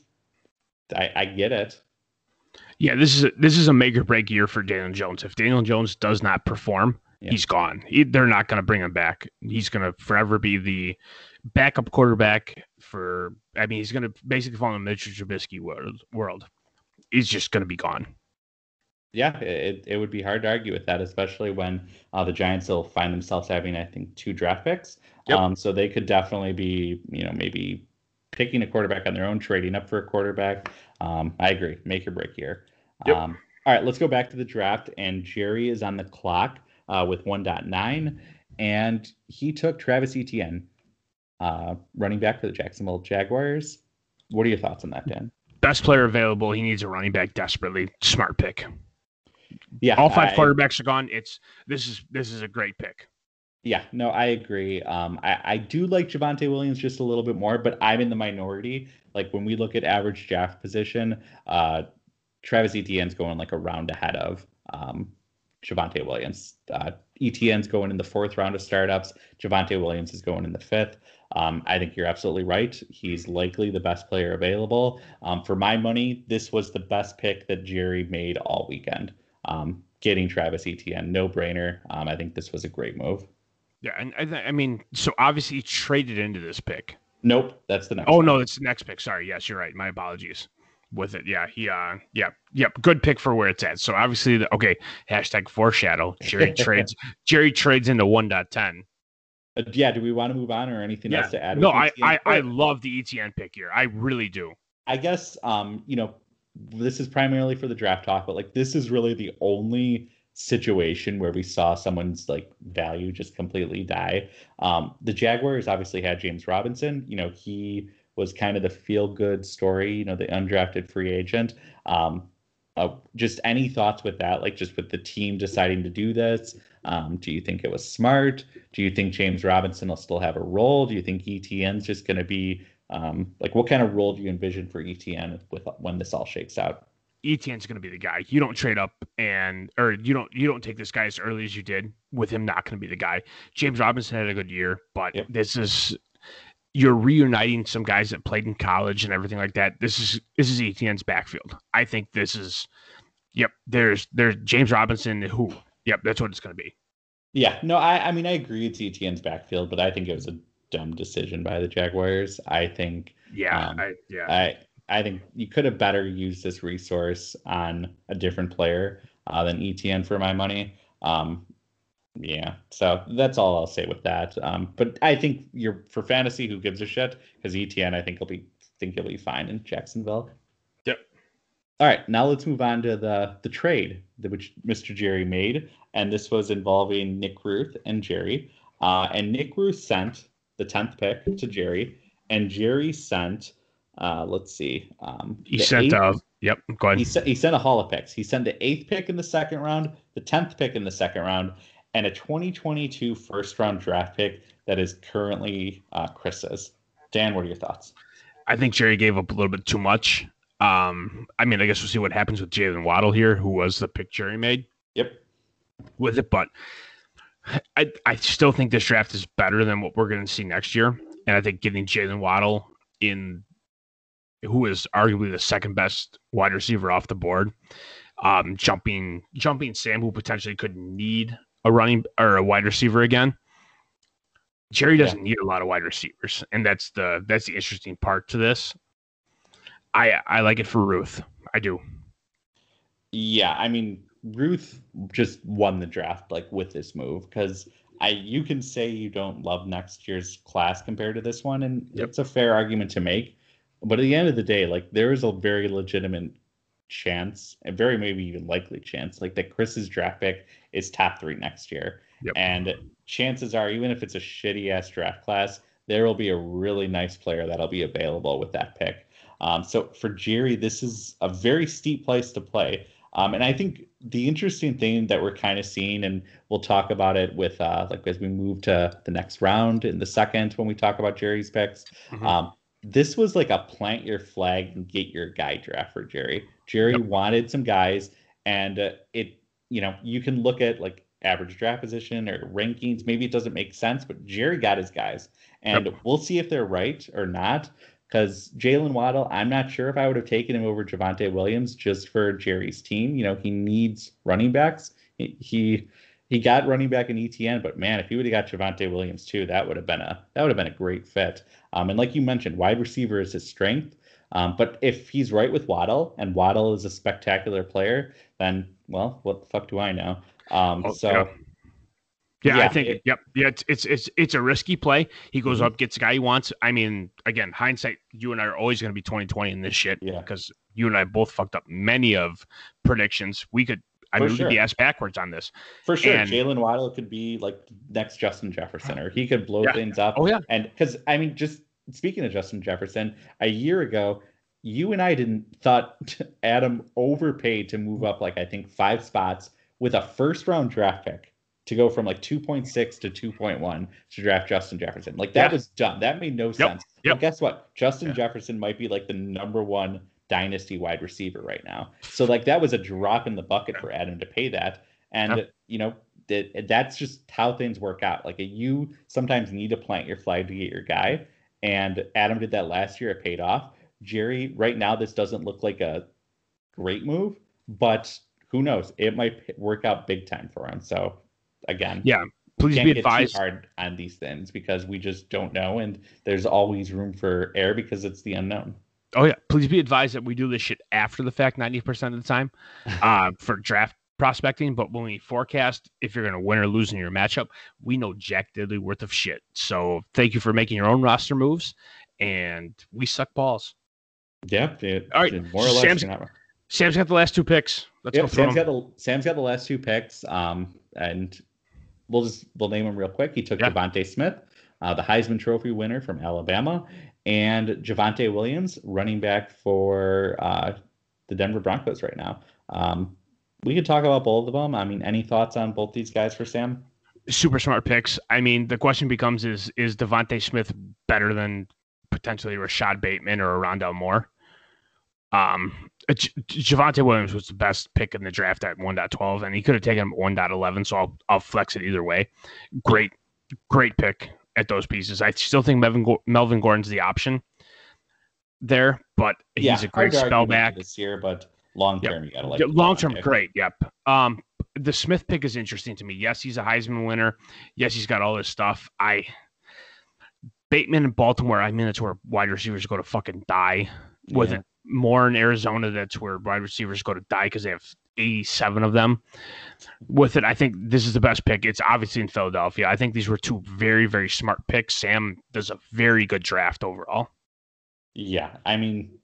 I, I get it. Yeah, this is a, this is a make or break year for Daniel Jones. If Daniel Jones does not perform, Yeah. he's gone. He, they're not going to bring him back. He's going to forever be the backup quarterback for. I mean, he's going to basically fall in the Mitchell Trubisky world. World. He's just going to be gone. Yeah, it, it would be hard to argue with that, especially when uh, the Giants will find themselves having, I think, two draft picks. Yep. Um, so they could definitely be, you know, maybe picking a quarterback on their own, trading up for a quarterback. Um, I agree, make or break here. Yep. Um, all right, let's go back to the draft, and Jerry is on the clock uh, with 1.9, and he took Travis Etienne, uh, running back for the Jacksonville Jaguars. What are your thoughts on that, Dan? Best player available. He needs a running back desperately. Smart pick. Yeah, All five I- quarterbacks are gone. It's this is this is a great pick. Yeah, no, I agree. Um, I, I do like Javonte Williams just a little bit more, but I'm in the minority. Like when we look at average draft position, uh, Travis Etienne's going like a round ahead of um, Javonte Williams. Uh, Etienne's going in the fourth round of startups. Javonte Williams is going in the fifth. Um, I think you're absolutely right. He's likely the best player available. Um, for my money, this was the best pick that Jerry made all weekend. Um, getting Travis Etienne, no brainer. Um, I think this was a great move. Yeah, and I, th- I mean, so obviously he traded into this pick. Nope, that's the next. Oh one. no, that's the next pick. Sorry. Yes, you're right. My apologies. With it, yeah, he, uh, yeah, yep, good pick for where it's at. So obviously, the, okay, hashtag foreshadow. Jerry trades. Jerry trades into one point ten. Uh, yeah, do we want to move on or anything Yeah, else to add? no, I? I, I love the Etienne pick here. I really do. I guess um, you know, this is primarily for the draft talk, but like this is really the only situation where we saw someone's like value just completely die. Um, the Jaguars obviously had James Robinson. You know, he was kind of the feel good story. You know, the undrafted free agent. Um, uh, just any thoughts with that? Like, just with the team deciding to do this, um, do you think it was smart? Do you think James Robinson will still have a role? Do you think Etienne's just going to be um, like what kind of role do you envision for Etienne with when this all shakes out? Etienne's going to be the guy. You don't trade up and or you don't you don't take this guy as early as you did with him not going to be the guy. James Robinson had a good year, but Yep. this is you're reuniting some guys that played in college and everything like that. This is this is Etienne's backfield. I think this is yep, there's there's James Robinson who yep, that's what it's going to be. Yeah, no, I, I mean, I agree it's Etienne's backfield, but I think it was a dumb decision by the Jaguars. I think, Yeah, Um, I, yeah. I, I think you could have better used this resource on a different player uh, than Etienne for my money. Um, yeah, so that's all I'll say with that. Um, but I think you're for fantasy. Who gives a shit? Because Etienne, I think he'll be think he'll be fine in Jacksonville. Yep. All right, now let's move on to the the trade that which Mr. Jerry made, and this was involving Nick Ruth and Jerry. Uh, and Nick Ruth sent the tenth pick to Jerry, and Jerry sent. Uh, let's see. Um, he sent eighth- uh yep, go ahead. he sent he sent a haul of picks. He sent the eighth pick in the second round, the tenth pick in the second round, and a 2022 first round draft pick that is currently uh, Chris's. Dan, what are your thoughts? I think Jerry gave up a little bit too much. Um, I mean, I guess we'll see what happens with Jalen Waddle here, who was the pick Jerry made Yep. with it, but I I still think this draft is better than what we're going to see next year, and I think getting Jalen Waddle in, who is arguably the second best wide receiver off the board, um, jumping jumping Sam, who potentially could need a running or a wide receiver again. Jerry doesn't need a lot of wide receivers, and that's the that's the interesting part to this. I I like it for Ruth. I do. Yeah, I mean Ruth just won the draft like with this move because I you can say you don't love next year's class compared to this one, and Yep. it's a fair argument to make. But at the end of the day, like there is a very legitimate chance, a very maybe even likely chance, like that Chris's draft pick is top three next year. Yep. And chances are, even if it's a shitty ass draft class, there will be a really nice player that'll be available with that pick. Um, so for Jerry, this is a very steep place to play. Um, and I think the interesting thing that we're kind of seeing, and we'll talk about it with uh, like as we move to the next round in the second when we talk about Jerry's picks. Mhm. Um, this was like a plant your flag and get your guy draft for Jerry. Jerry Yep. wanted some guys, and uh, it you know you can look at like average draft position or rankings. Maybe it doesn't make sense, but Jerry got his guys, and we'll see if they're right or not. Because Jalen Waddle, I'm not sure if I would have taken him over Javonte Williams just for Jerry's team. You know, he needs running backs. He he, he got running back in Etienne, but man, if he would have got Javonte Williams too, that would have been a that would have been a great fit. Um, and like you mentioned, wide receiver is his strength. Um, but if he's right with Waddle and Waddle is a spectacular player, then well, what the fuck do I know? Um, Oh, so yeah. Yeah, I think it- yep. Yeah, it's it's it's it's a risky play. He goes Mhm. up, gets the guy he wants. I mean, again, hindsight, you and I are always going to be 2020 in this shit. Yeah. Because you and I both fucked up many of predictions. We could I mean we could be asked backwards on this. For sure, And- Jalen Waddle could be like next Justin Jefferson, or he could blow Yeah. things up. Oh yeah. And because I mean, just speaking of Justin Jefferson, a year ago, you and I didn't thought Adam overpaid to move up like I think five spots with a first round draft pick to go from like 2.6 to 2.1 to draft Justin Jefferson. Like that Yeah. was dumb. That made no sense. yep. But guess what? Justin Yeah. Jefferson might be like the number one dynasty wide receiver right now. So like that was a drop in the bucket for Adam to pay that. And Yeah. you know, that that's just how things work out. Like you sometimes need to plant your flag to get your guy. And Adam did that last year. It paid off. Jerry, right now, this doesn't look like a great move, but who knows? It might work out big time for him. So again, Yeah. Please can't be advised. hard on these things because we just don't know, and there's always room for error because it's the unknown. Oh yeah, please be advised that we do this shit after the fact, ninety percent of the time, uh, for draft prospecting. But when we forecast if you're going to win or lose in your matchup, we know Jack Diddley worth of shit. So thank you for making your own roster moves, and we suck balls. Yeah, it- All right. More or less. Sam's, Sam's got the last two picks. Let's Yep, go through Sam's them. got the Sam's got the last two picks. Um, and we'll just we'll name them real quick. He took Yeah. DeVonta Smith, uh, the Heisman Trophy winner from Alabama, and Javonte Williams, running back for uh, the Denver Broncos right now. Um, we could talk about both of them. I mean, any thoughts on both these guys for Sam? super smart picks. I mean, the question becomes: Is is DeVonta Smith better than potentially Rashod Bateman or Rondale Moore? Um, J- Javonte Williams was the best pick in the draft at 1.12, and he could have taken him at 1.11. So I'll I'll flex it either way. Great, great pick at those pieces. I still think Melvin Melvin Gordon's the option there, but he's yeah, a great spellback. this year, but long term, you gotta like long term, great. Yep. Um, the Smith pick is interesting to me. Yes, he's a Heisman winner. Yes, he's got all this stuff. I Bateman in Baltimore. I mean, that's where wide receivers go to fucking die. With Yeah. it more in Arizona, that's where wide receivers go to die because they have 87 of them. With it, I think this is the best pick. It's obviously in Philadelphia. I think these were two very, very smart picks. Sam does a very good draft overall. Yeah, I mean,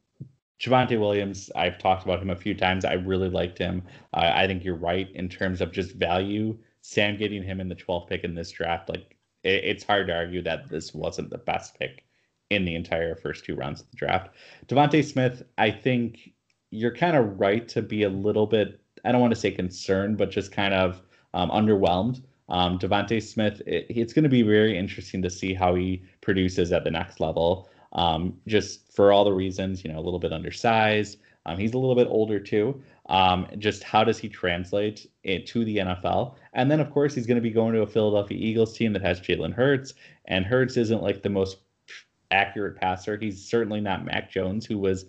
Javonte Williams, I've talked about him a few times. I really liked him. Uh, I think you're right in terms of just value. Sam getting him in the 12th pick in this draft, like it, it's hard to argue that this wasn't the best pick in the entire first two rounds of the draft. DeVonta Smith, I think you're kind of right to be a little bit, I don't want to say concerned, but just kind of um, underwhelmed. Um, DeVonta Smith, it, it's going to be very interesting to see how he produces at the next level. Um, just for all the reasons, you know, a little bit undersized. Um, he's a little bit older too. Um, just how does he translate it to the NFL? And then, of course, he's going to be going to a Philadelphia Eagles team that has Jalen Hurts, and Hurts isn't like the most accurate passer. He's certainly not Mac Jones, who was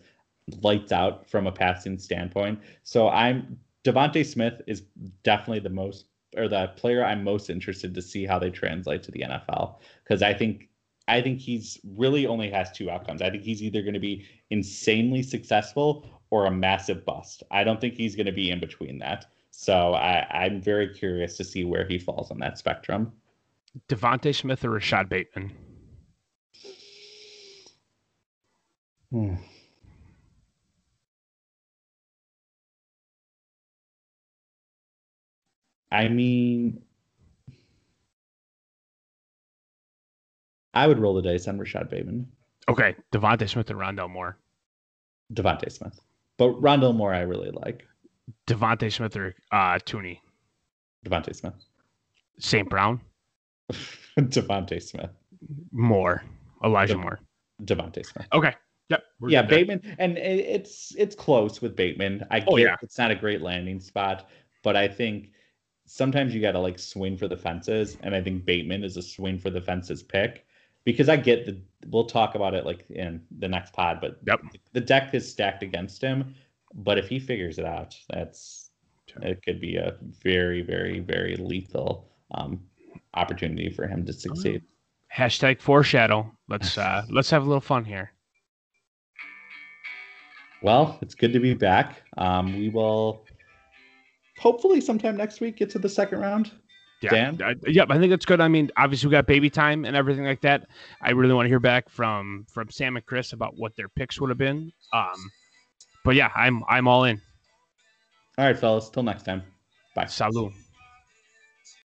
lights out from a passing standpoint. So I'm DeVonta Smith is definitely the most or the player I'm most interested to see how they translate to the NFL because I think I think he's really only has two outcomes. I think he's either going to be insanely successful or a massive bust. I don't think he's going to be in between that. So I, I'm very curious to see where he falls on that spectrum. DeVonta Smith or Rashod Bateman? Hmm. I mean, I would roll the dice on Rashod Bateman, Okay, DeVonta Smith or Rondale Moore? DeVonta Smith, but Rondale Moore I really like. DeVonta Smith or uh, Toney? DeVonta Smith, St. Brown? DeVonta Smith, Moore. Elijah Dev- Moore. DeVonta Smith. Okay. Yep. yeah, good there. Bateman, and it's it's close with Bateman. I get Oh, yeah. it's not a great landing spot, but I think sometimes you got to like swing for the fences, and I think Bateman is a swing for the fences pick because I get the. We'll talk about it like in the next pod, but Yep. the deck is stacked against him. But if he figures it out, that's it could be a very, very, very lethal um, opportunity for him to succeed. Hashtag foreshadow. Let's uh let's have a little fun here. Well, it's good to be back. Um, we will hopefully sometime next week get to the second round. Yeah. Dan? Yep, I think that's good. I mean, obviously we got baby time and everything like that. I really want to hear back from from Sam and Chris about what their picks would have been. Um but yeah, I'm I'm all in. All right, fellas. Till next time. Bye. Salud.